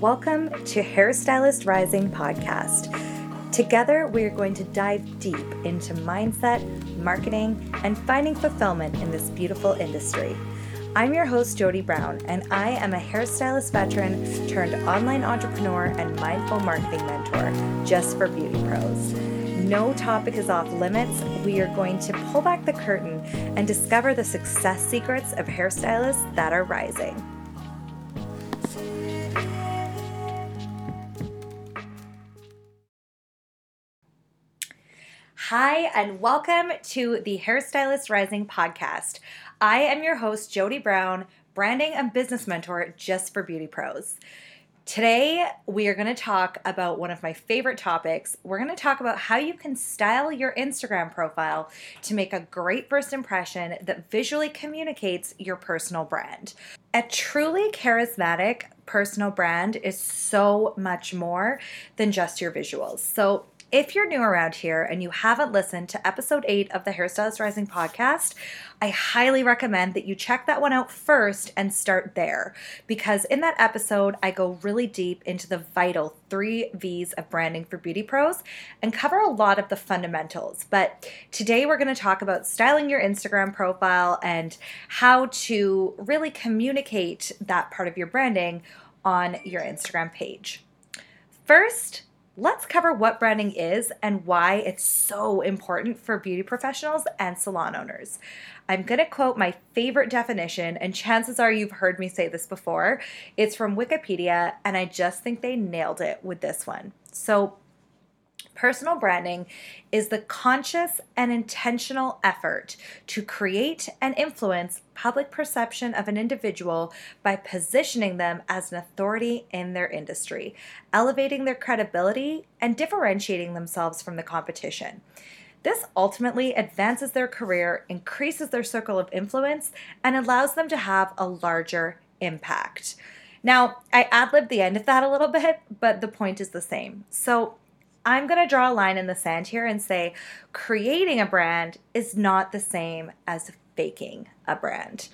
Welcome to Hairstylist Rising podcast. Together, we are going to dive deep into mindset, marketing, and finding fulfillment in this beautiful industry. I'm your host, Jody Brown, and I am a hairstylist veteran turned online entrepreneur and mindful marketing mentor just for beauty pros. No topic is off limits. We are going to pull back the curtain and discover the success secrets of hairstylists that are rising. Hi, and welcome to the Hairstylist Rising podcast. I am your host, Jody Brown, branding and business mentor just for beauty pros. Today, we are going to talk about one of my favorite topics. We're going to talk about how you can style your Instagram profile to make a great first impression that visually communicates your personal brand. A truly charismatic personal brand is so much more than just your visuals. So, if you're new around here and you haven't listened to episode 8 of the Hairstylist Rising podcast, I highly recommend that you check that one out first and start there because in that episode, I go really deep into the vital three V's of branding for beauty pros and cover a lot of the fundamentals. But today, we're going to talk about styling your Instagram profile and how to really communicate that part of your branding on your Instagram page. First, let's cover what branding is and why it's so important for beauty professionals and salon owners. I'm going to quote my favorite definition, and chances are you've heard me say this before. It's from Wikipedia, and I just think they nailed it with this one. So, Personal branding is the conscious and intentional effort to create and influence public perception of an individual by positioning them as an authority in their industry, elevating their credibility, and differentiating themselves from the competition. This ultimately advances their career, increases their circle of influence, and allows them to have a larger impact. Now, I ad libbed the end of that a little bit, but the point is the same. So, I'm going to draw a line in the sand here and say creating a brand is not the same as faking a brand.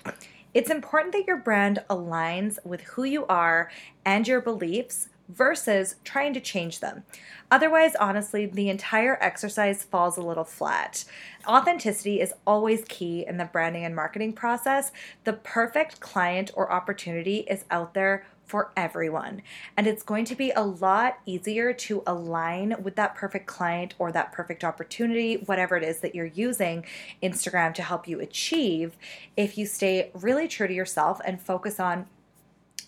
It's important that your brand aligns with who you are and your beliefs versus trying to change them. Otherwise, honestly, the entire exercise falls a little flat. Authenticity is always key in the branding and marketing process. The perfect client or opportunity is out there for everyone. And it's going to be a lot easier to align with that perfect client or that perfect opportunity, whatever it is that you're using Instagram to help you achieve, if you stay really true to yourself and focus on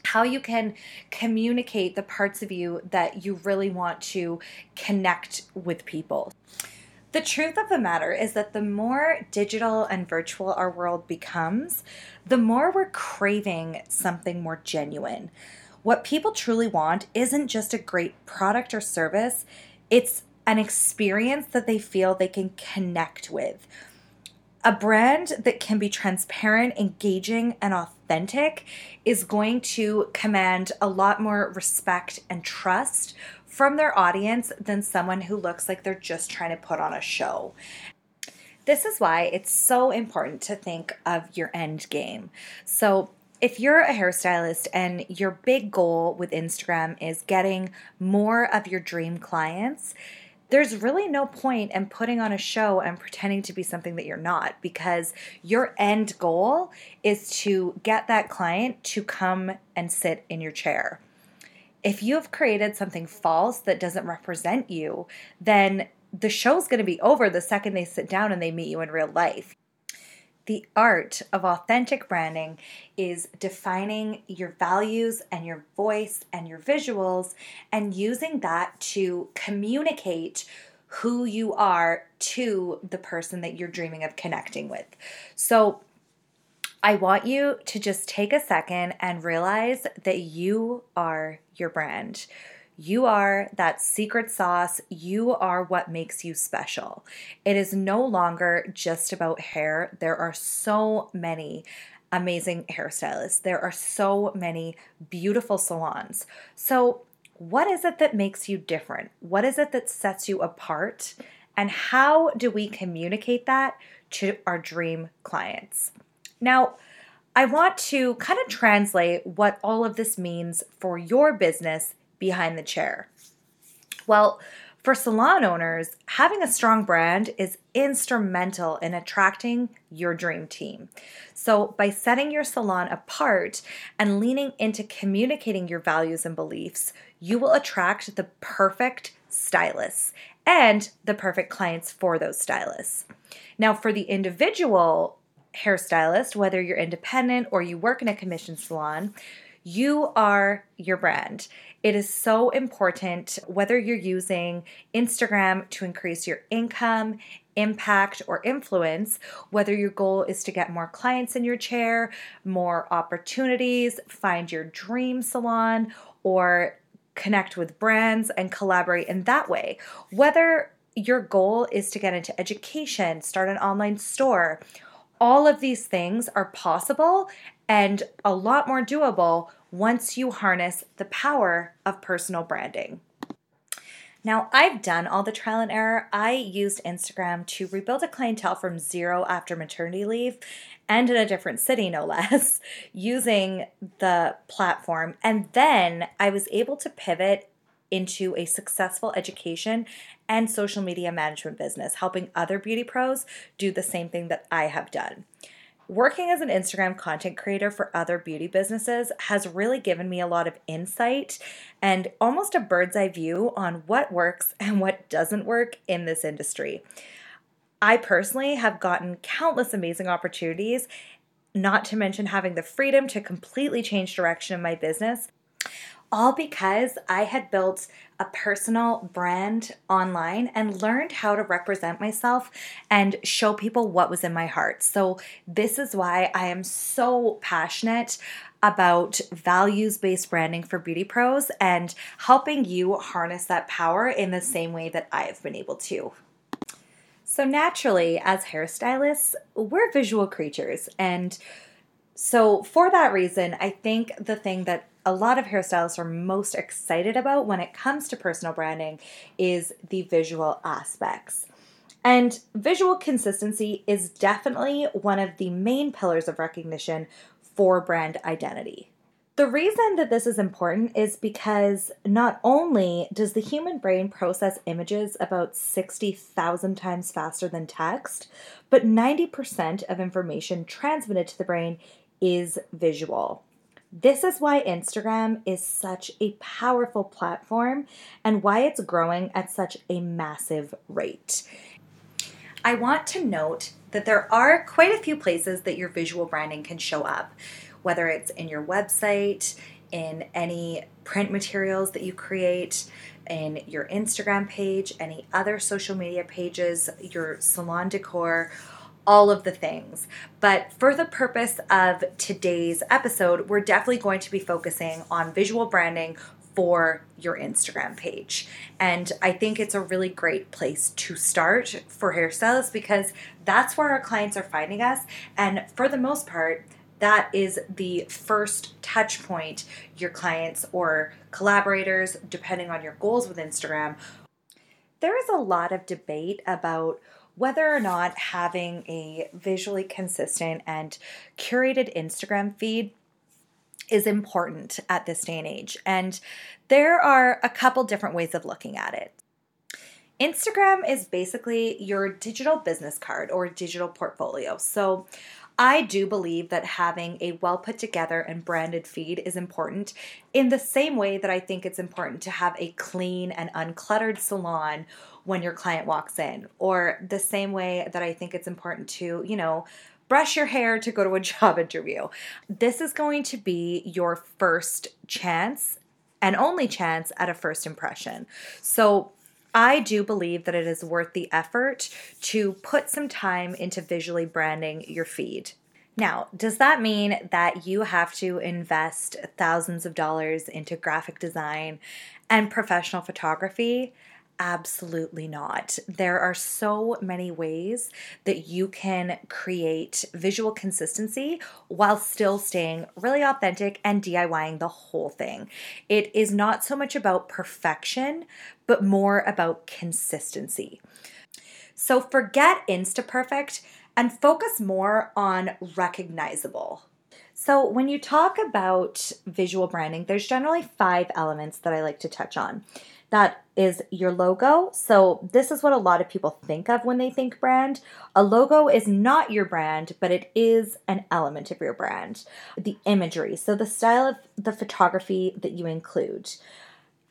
how you can communicate the parts of you that you really want to connect with people. The truth of the matter is that the more digital and virtual our world becomes, the more we're craving something more genuine. What people truly want isn't just a great product or service, it's an experience that they feel they can connect with. A brand that can be transparent, engaging, and authentic is going to command a lot more respect and trust from their audience than someone who looks like they're just trying to put on a show. This is why it's so important to think of your end game. So, if you're a hairstylist and your big goal with Instagram is getting more of your dream clients, there's really no point in putting on a show and pretending to be something that you're not because your end goal is to get that client to come and sit in your chair if you have created something false that doesn't represent you, then the show's going to be over the second they sit down and they meet you in real life. The art of authentic branding is defining your values and your voice and your visuals and using that to communicate who you are to the person that you're dreaming of connecting with. So, I want you to just take a second and realize that you are your brand. You are that secret sauce. You are what makes you special. It is no longer just about hair. There are so many amazing hairstylists, there are so many beautiful salons. So, what is it that makes you different? What is it that sets you apart? And how do we communicate that to our dream clients? Now, I want to kind of translate what all of this means for your business behind the chair. Well, for salon owners, having a strong brand is instrumental in attracting your dream team. So, by setting your salon apart and leaning into communicating your values and beliefs, you will attract the perfect stylists and the perfect clients for those stylists. Now, for the individual hairstylist, whether you're independent or you work in a commission salon, you are your brand. It is so important whether you're using Instagram to increase your income, impact, or influence, whether your goal is to get more clients in your chair, more opportunities, find your dream salon, or connect with brands and collaborate in that way. Whether your goal is to get into education, start an online store, all of these things are possible and a lot more doable once you harness the power of personal branding. Now, I've done all the trial and error. I used Instagram to rebuild a clientele from zero after maternity leave and in a different city, no less, using the platform. And then I was able to pivot into a successful education and social media management business, helping other beauty pros do the same thing that I have done. Working as an Instagram content creator for other beauty businesses has really given me a lot of insight and almost a bird's eye view on what works and what doesn't work in this industry. I personally have gotten countless amazing opportunities, not to mention having the freedom to completely change direction in my business all because I had built a personal brand online and learned how to represent myself and show people what was in my heart. So, this is why I am so passionate about values based branding for beauty pros and helping you harness that power in the same way that I have been able to. So, naturally, as hairstylists, we're visual creatures. And so, for that reason, I think the thing that a lot of hairstylists are most excited about when it comes to personal branding is the visual aspects. And visual consistency is definitely one of the main pillars of recognition for brand identity. The reason that this is important is because not only does the human brain process images about 60,000 times faster than text, but 90% of information transmitted to the brain is visual. This is why Instagram is such a powerful platform and why it's growing at such a massive rate. I want to note that there are quite a few places that your visual branding can show up, whether it's in your website, in any print materials that you create, in your Instagram page, any other social media pages, your salon decor all of the things. But for the purpose of today's episode, we're definitely going to be focusing on visual branding for your Instagram page. And I think it's a really great place to start for hairstylists because that's where our clients are finding us. And for the most part, that is the first touch point your clients or collaborators, depending on your goals with Instagram. There is a lot of debate about whether or not having a visually consistent and curated Instagram feed is important at this day and age. And there are a couple different ways of looking at it. Instagram is basically your digital business card or digital portfolio. So I do believe that having a well put together and branded feed is important in the same way that I think it's important to have a clean and uncluttered salon when your client walks in, or the same way that I think it's important to, you know, brush your hair to go to a job interview. This is going to be your first chance and only chance at a first impression. So I do believe that it is worth the effort to put some time into visually branding your feed. Now, does that mean that you have to invest thousands of dollars into graphic design and professional photography? Absolutely not. There are so many ways that you can create visual consistency while still staying really authentic and DIYing the whole thing. It is not so much about perfection, but more about consistency. So forget Insta Perfect and focus more on recognizable. So, when you talk about visual branding, there's generally five elements that I like to touch on. That is your logo. So, this is what a lot of people think of when they think brand. A logo is not your brand, but it is an element of your brand. The imagery, so the style of the photography that you include.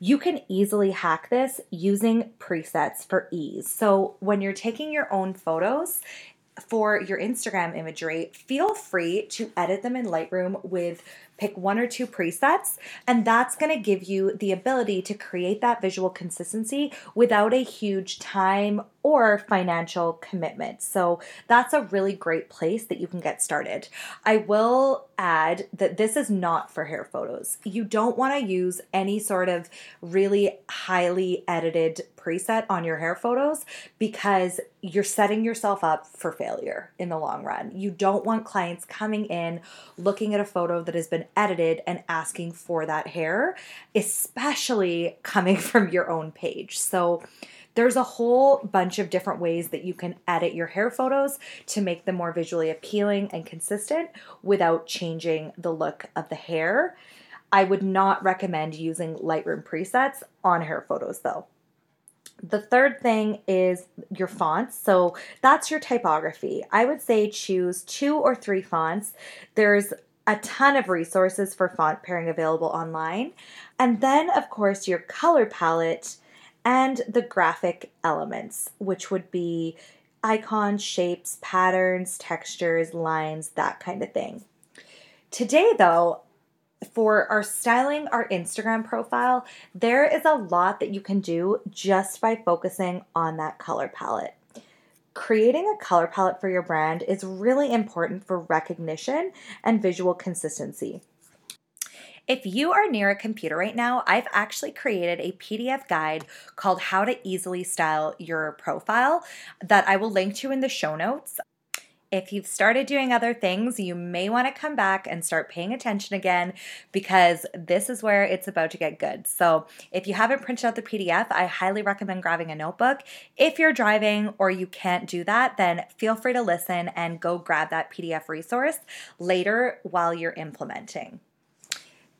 You can easily hack this using presets for ease. So, when you're taking your own photos, for your Instagram imagery, feel free to edit them in Lightroom with pick one or two presets, and that's going to give you the ability to create that visual consistency without a huge time or financial commitment. So that's a really great place that you can get started. I will add that this is not for hair photos. You don't want to use any sort of really highly edited preset on your hair photos because you're setting yourself up for failure in the long run. You don't want clients coming in looking at a photo that has been edited and asking for that hair, especially coming from your own page. So there's a whole bunch of different ways that you can edit your hair photos to make them more visually appealing and consistent without changing the look of the hair. I would not recommend using Lightroom presets on hair photos though. The third thing is your fonts. So that's your typography. I would say choose two or three fonts. There's a ton of resources for font pairing available online. And then, of course, your color palette and the graphic elements, which would be icons, shapes, patterns, textures, lines, that kind of thing. Today, though, for our styling our Instagram profile, there is a lot that you can do just by focusing on that color palette. Creating a color palette for your brand is really important for recognition and visual consistency. If you are near a computer right now, I've actually created a PDF guide called How to Easily Style Your Profile that I will link to in the show notes. If you've started doing other things, you may want to come back and start paying attention again because this is where it's about to get good. So, if you haven't printed out the PDF, I highly recommend grabbing a notebook. If you're driving or you can't do that, then feel free to listen and go grab that PDF resource later while you're implementing.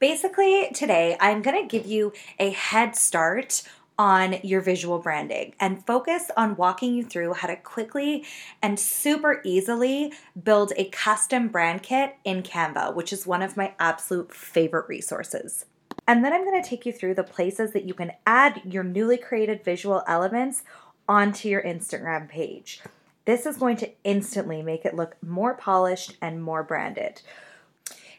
Basically, today I'm going to give you a head start on your visual branding and focus on walking you through how to quickly and super easily build a custom brand kit in Canva, which is one of my absolute favorite resources. And then I'm going to take you through the places that you can add your newly created visual elements onto your Instagram page. This is going to instantly make it look more polished and more branded.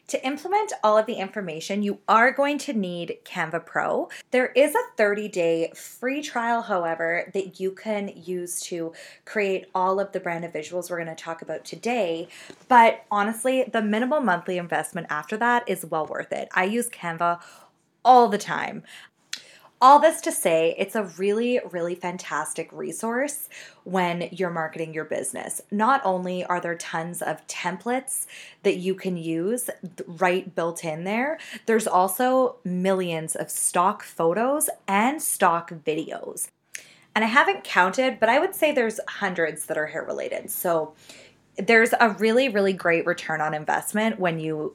To implement all of the information, you are going to need Canva Pro. There is a 30 day free trial, however, that you can use to create all of the brand of visuals we're going to talk about today. But honestly, the minimal monthly investment after that is well worth it. I use Canva all the time. All this to say, it's a really, really fantastic resource when you're marketing your business. Not only are there tons of templates that you can use right built in there, there's also millions of stock photos and stock videos. And I haven't counted, but I would say there's hundreds that are hair related. So there's a really, really great return on investment when you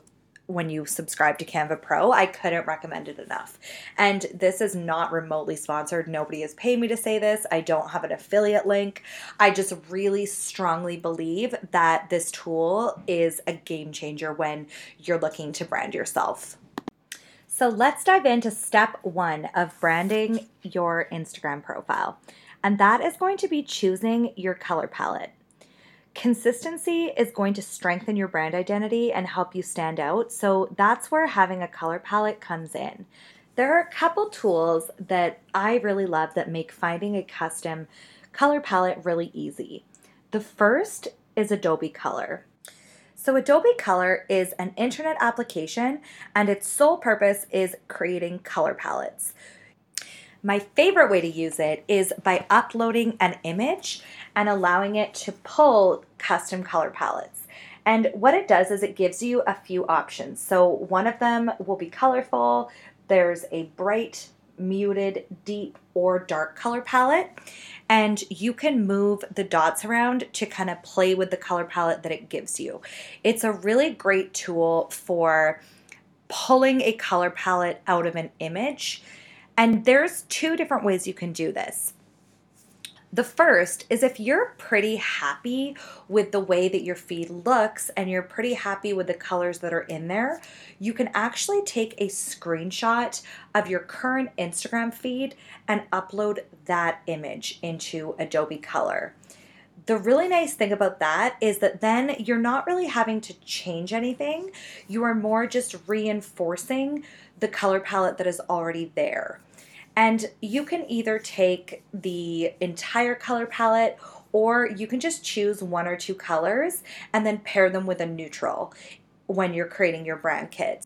when you subscribe to Canva Pro. I couldn't recommend it enough. And this is not remotely sponsored. Nobody has paid me to say this. I don't have an affiliate link. I just really strongly believe that this tool is a game changer when you're looking to brand yourself. So let's dive into step one of branding your Instagram profile. And that is going to be choosing your color palette. Consistency is going to strengthen your brand identity and help you stand out. So that's where having a color palette comes in. There are a couple tools that I really love that make finding a custom color palette really easy. The first is Adobe Color. So, Adobe Color is an internet application, and its sole purpose is creating color palettes. My favorite way to use it is by uploading an image and allowing it to pull custom color palettes. And what it does is it gives you a few options. So one of them will be colorful. There's a bright muted, deep, or dark color palette. And you can move the dots around to kind of play with the color palette that it gives you. It's a really great tool for pulling a color palette out of an image. And there's two different ways you can do this. The first is if you're pretty happy with the way that your feed looks and you're pretty happy with the colors that are in there, you can actually take a screenshot of your current Instagram feed and upload that image into Adobe Color. The really nice thing about that is that then you're not really having to change anything. You are more just reinforcing the color palette that is already there. And you can either take the entire color palette or you can just choose one or two colors and then pair them with a neutral when you're creating your brand kit.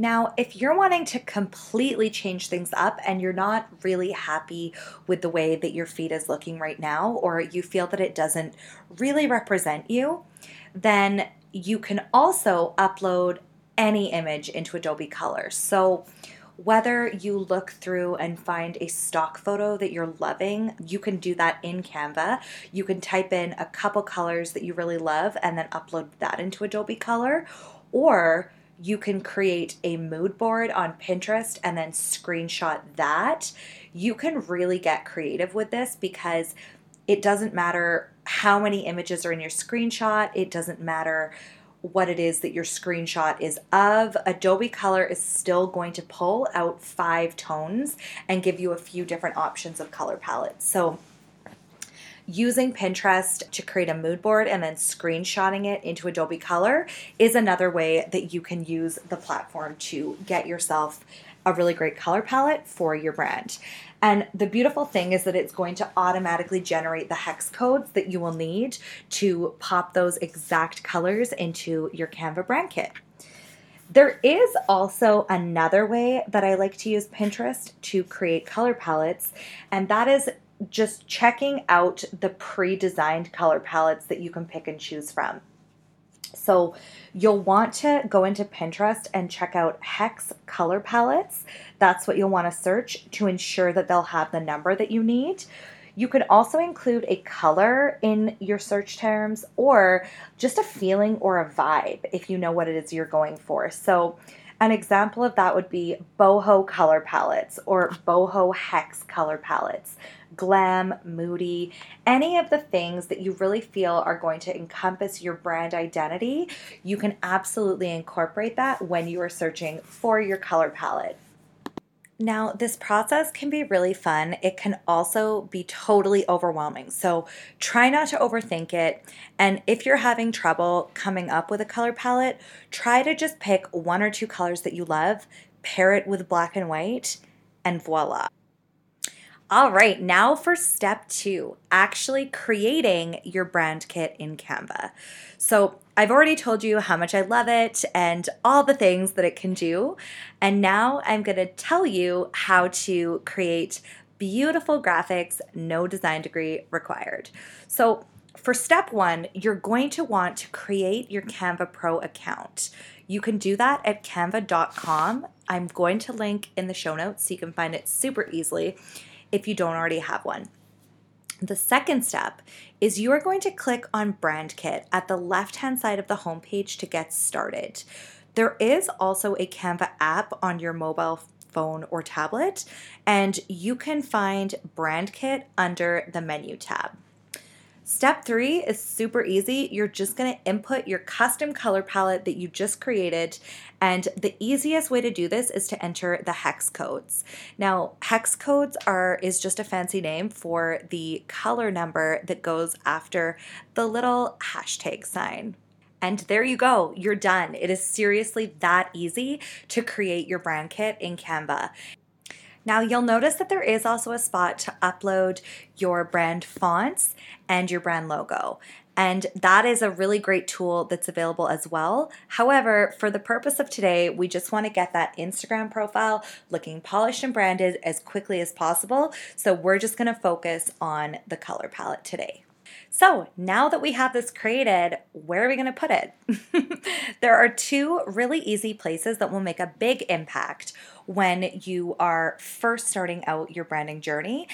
Now, if you're wanting to completely change things up and you're not really happy with the way that your feed is looking right now, or you feel that it doesn't really represent you, then you can also upload any image into Adobe Color. So, whether you look through and find a stock photo that you're loving, you can do that in Canva. You can type in a couple colors that you really love and then upload that into Adobe Color. Or you can create a mood board on Pinterest and then screenshot that. You can really get creative with this because it doesn't matter how many images are in your screenshot, it doesn't matter what it is that your screenshot is of. Adobe Color is still going to pull out five tones and give you a few different options of color palettes. So using Pinterest to create a mood board and then screenshotting it into Adobe Color is another way that you can use the platform to get yourself a really great color palette for your brand. And the beautiful thing is that it's going to automatically generate the hex codes that you will need to pop those exact colors into your Canva brand kit. There is also another way that I like to use Pinterest to create color palettes, and that is just checking out the pre designed color palettes that you can pick and choose from. So you'll want to go into Pinterest and check out hex color palettes. That's what you'll want to search to ensure that they'll have the number that you need. You can also include a color in your search terms or just a feeling or a vibe if you know what it is you're going for. So, an example of that would be boho color palettes or boho hex color palettes glam, moody, any of the things that you really feel are going to encompass your brand identity, you can absolutely incorporate that when you are searching for your color palette. Now, this process can be really fun. It can also be totally overwhelming. So, try not to overthink it. And if you're having trouble coming up with a color palette, try to just pick one or two colors that you love, pair it with black and white, and voila. All right, now for step two actually creating your brand kit in Canva. So, I've already told you how much I love it and all the things that it can do. And now I'm going to tell you how to create beautiful graphics, no design degree required. So, for step one, you're going to want to create your Canva Pro account. You can do that at canva.com. I'm going to link in the show notes so you can find it super easily if you don't already have one. The second step is you are going to click on Brand Kit at the left hand side of the homepage to get started. There is also a Canva app on your mobile phone or tablet, and you can find Brand Kit under the menu tab. Step three is super easy. You're just gonna input your custom color palette that you just created. And the easiest way to do this is to enter the hex codes. Now, hex codes are is just a fancy name for the color number that goes after the little hashtag sign. And there you go, you're done. It is seriously that easy to create your brand kit in Canva. Now you'll notice that there is also a spot to upload your brand fonts and your brand logo. And that is a really great tool that's available as well. However, for the purpose of today, we just want to get that Instagram profile looking polished and branded as quickly as possible. So we're just going to focus on the color palette today. So now that we have this created, where are we going to put it? there are two really easy places that will make a big impact when you are first starting out your branding journey.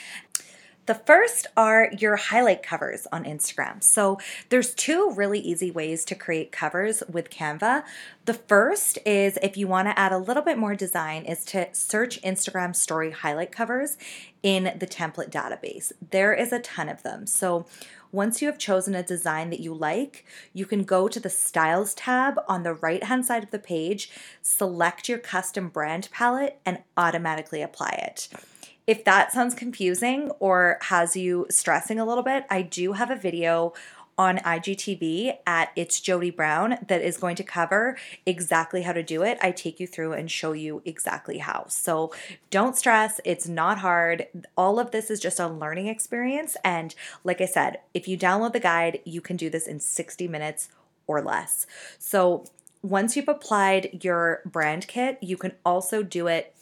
The first are your highlight covers on Instagram. So there's two really easy ways to create covers with Canva. The first is if you want to add a little bit more design is to search Instagram story highlight covers in the template database. There is a ton of them. So once you have chosen a design that you like, you can go to the Styles tab on the right hand side of the page, select your custom brand palette, and automatically apply it. If that sounds confusing or has you stressing a little bit, I do have a video on IGTV at It's Jody Brown that is going to cover exactly how to do it. I take you through and show you exactly how. So don't stress, it's not hard. All of this is just a learning experience. And like I said, if you download the guide, you can do this in 60 minutes or less. So once you've applied your brand kit, you can also do it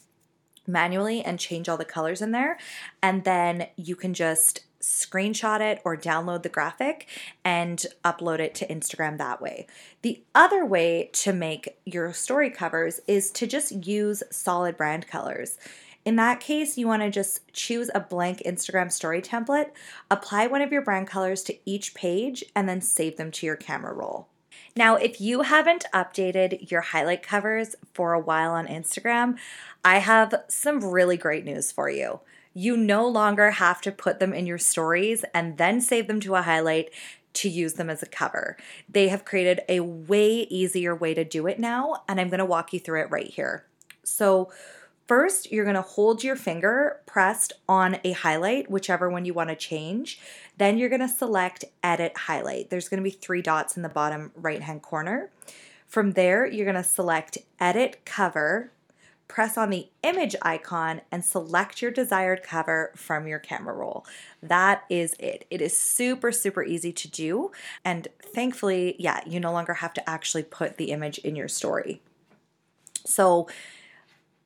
manually and change all the colors in there. And then you can just screenshot it or download the graphic and upload it to Instagram that way. The other way to make your story covers is to just use solid brand colors. In that case, you want to just choose a blank Instagram story template, apply one of your brand colors to each page, and then save them to your camera roll. Now, if you haven't updated your highlight covers for a while on Instagram, I have some really great news for you. You no longer have to put them in your stories and then save them to a highlight to use them as a cover. They have created a way easier way to do it now, and I'm gonna walk you through it right here. So, First, you're going to hold your finger pressed on a highlight, whichever one you want to change. Then you're going to select Edit Highlight. There's going to be three dots in the bottom right hand corner. From there, you're going to select Edit Cover, press on the image icon, and select your desired cover from your camera roll. That is it. It is super, super easy to do. And thankfully, yeah, you no longer have to actually put the image in your story. So,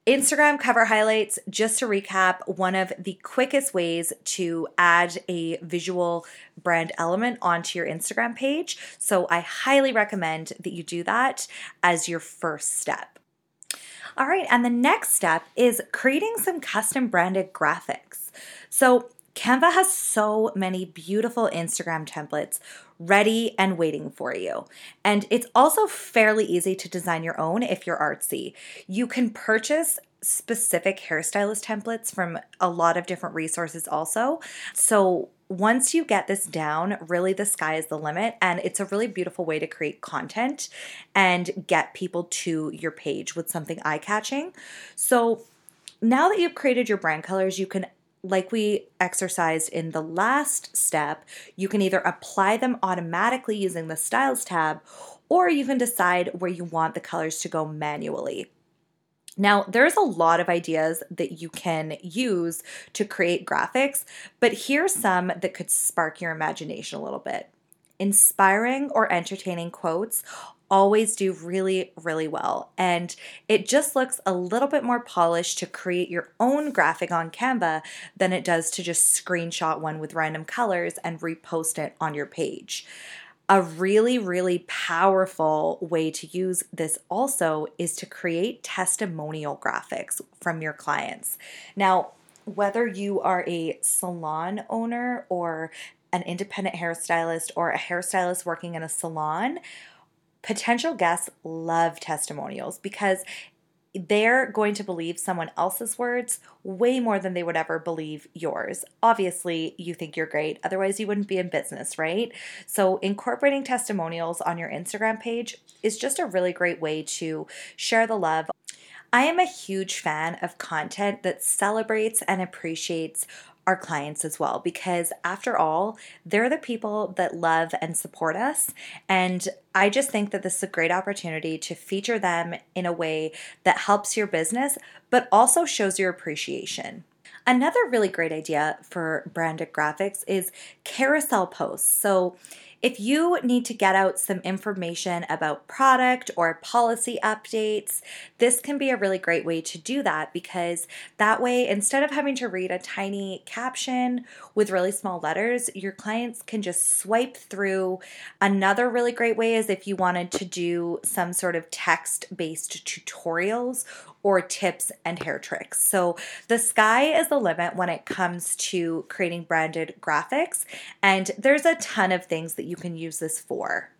Instagram cover highlights, just to recap, one of the quickest ways to add a visual brand element onto your Instagram page. So I highly recommend that you do that as your first step. All right, and the next step is creating some custom branded graphics. So Canva has so many beautiful Instagram templates ready and waiting for you. And it's also fairly easy to design your own if you're artsy. You can purchase specific hairstylist templates from a lot of different resources also. So once you get this down, really the sky is the limit. And it's a really beautiful way to create content and get people to your page with something eye catching. So now that you've created your brand colors, you can like we exercised in the last step, you can either apply them automatically using the Styles tab, or you can decide where you want the colors to go manually. Now, there's a lot of ideas that you can use to create graphics, but here's some that could spark your imagination a little bit. Inspiring or entertaining quotes always do really, really well. And it just looks a little bit more polished to create your own graphic on Canva than it does to just screenshot one with random colors and repost it on your page. A really, really powerful way to use this also is to create testimonial graphics from your clients. Now, whether you are a salon owner or an independent hairstylist or a hairstylist working in a salon, potential guests love testimonials because they're going to believe someone else's words way more than they would ever believe yours. Obviously, you think you're great, otherwise, you wouldn't be in business, right? So, incorporating testimonials on your Instagram page is just a really great way to share the love. I am a huge fan of content that celebrates and appreciates our clients as well because after all they're the people that love and support us and i just think that this is a great opportunity to feature them in a way that helps your business but also shows your appreciation Another really great idea for branded graphics is carousel posts. So, If you need to get out some information about product or policy updates, this can be a really great way to do that because that way, instead of having to read a tiny caption with really small letters, your clients can just swipe through. Another really great way is if you wanted to do some sort of text based tutorials or tips and hair tricks. So the sky is the limit when it comes to creating branded graphics, and there's a ton of things that you can use this for.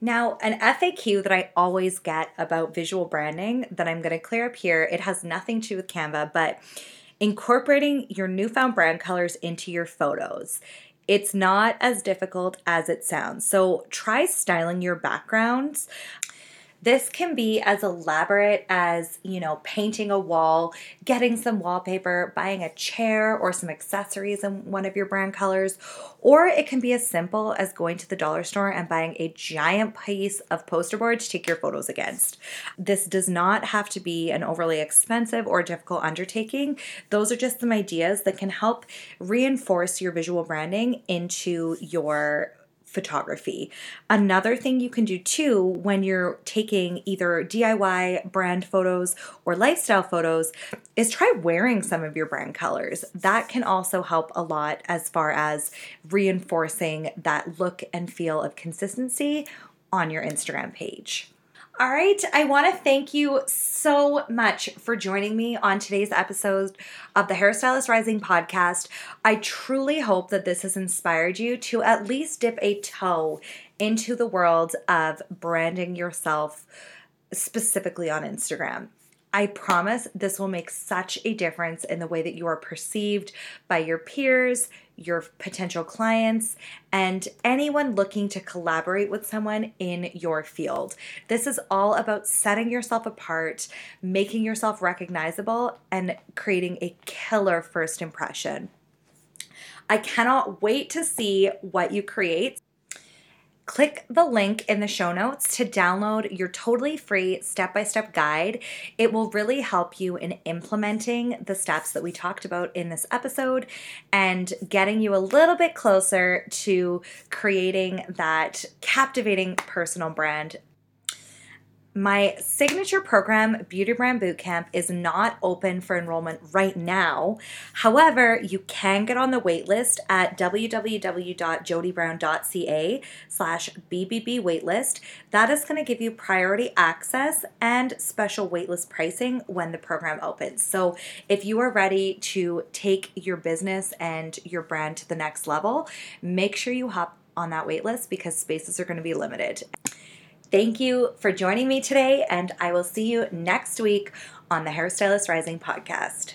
Now, an FAQ that I always get about visual branding that I'm going to clear up here, it has nothing to do with Canva, but incorporating your newfound brand colors into your photos. It's not as difficult as it sounds. So try styling your backgrounds. This can be as elaborate as, you know, painting a wall, getting some wallpaper, buying a chair or some accessories in one of your brand colors, or it can be as simple as going to the dollar store and buying a giant piece of poster board to take your photos against. This does not have to be an overly expensive or difficult undertaking. Those are just some ideas that can help reinforce your visual branding into your photography. Another thing you can do too when you're taking either DIY brand photos or lifestyle photos is try wearing some of your brand colors. That can also help a lot as far as reinforcing that look and feel of consistency on your Instagram page. All right, I want to thank you so much for joining me on today's episode of the Hairstylist Rising podcast. I truly hope that this has inspired you to at least dip a toe into the world of branding yourself specifically on Instagram. I promise this will make such a difference in the way that you are perceived by your peers, your potential clients, and anyone looking to collaborate with someone in your field. This is all about setting yourself apart, making yourself recognizable, and creating a killer first impression. I cannot wait to see what you create. Click the link in the show notes to download your totally free step by step guide. It will really help you in implementing the steps that we talked about in this episode and getting you a little bit closer to creating that captivating personal brand my signature program, Beauty Brand Bootcamp, is not open for enrollment right now. However, you can get on the waitlist at www.jodybrown.ca slash BBB waitlist. That is going to give you priority access and special waitlist pricing when the program opens. So if you are ready to take your business and your brand to the next level, make sure you hop on that waitlist because spaces are going to be limited. Thank you for joining me today, and I will see you next week on the Hairstylist Rising podcast.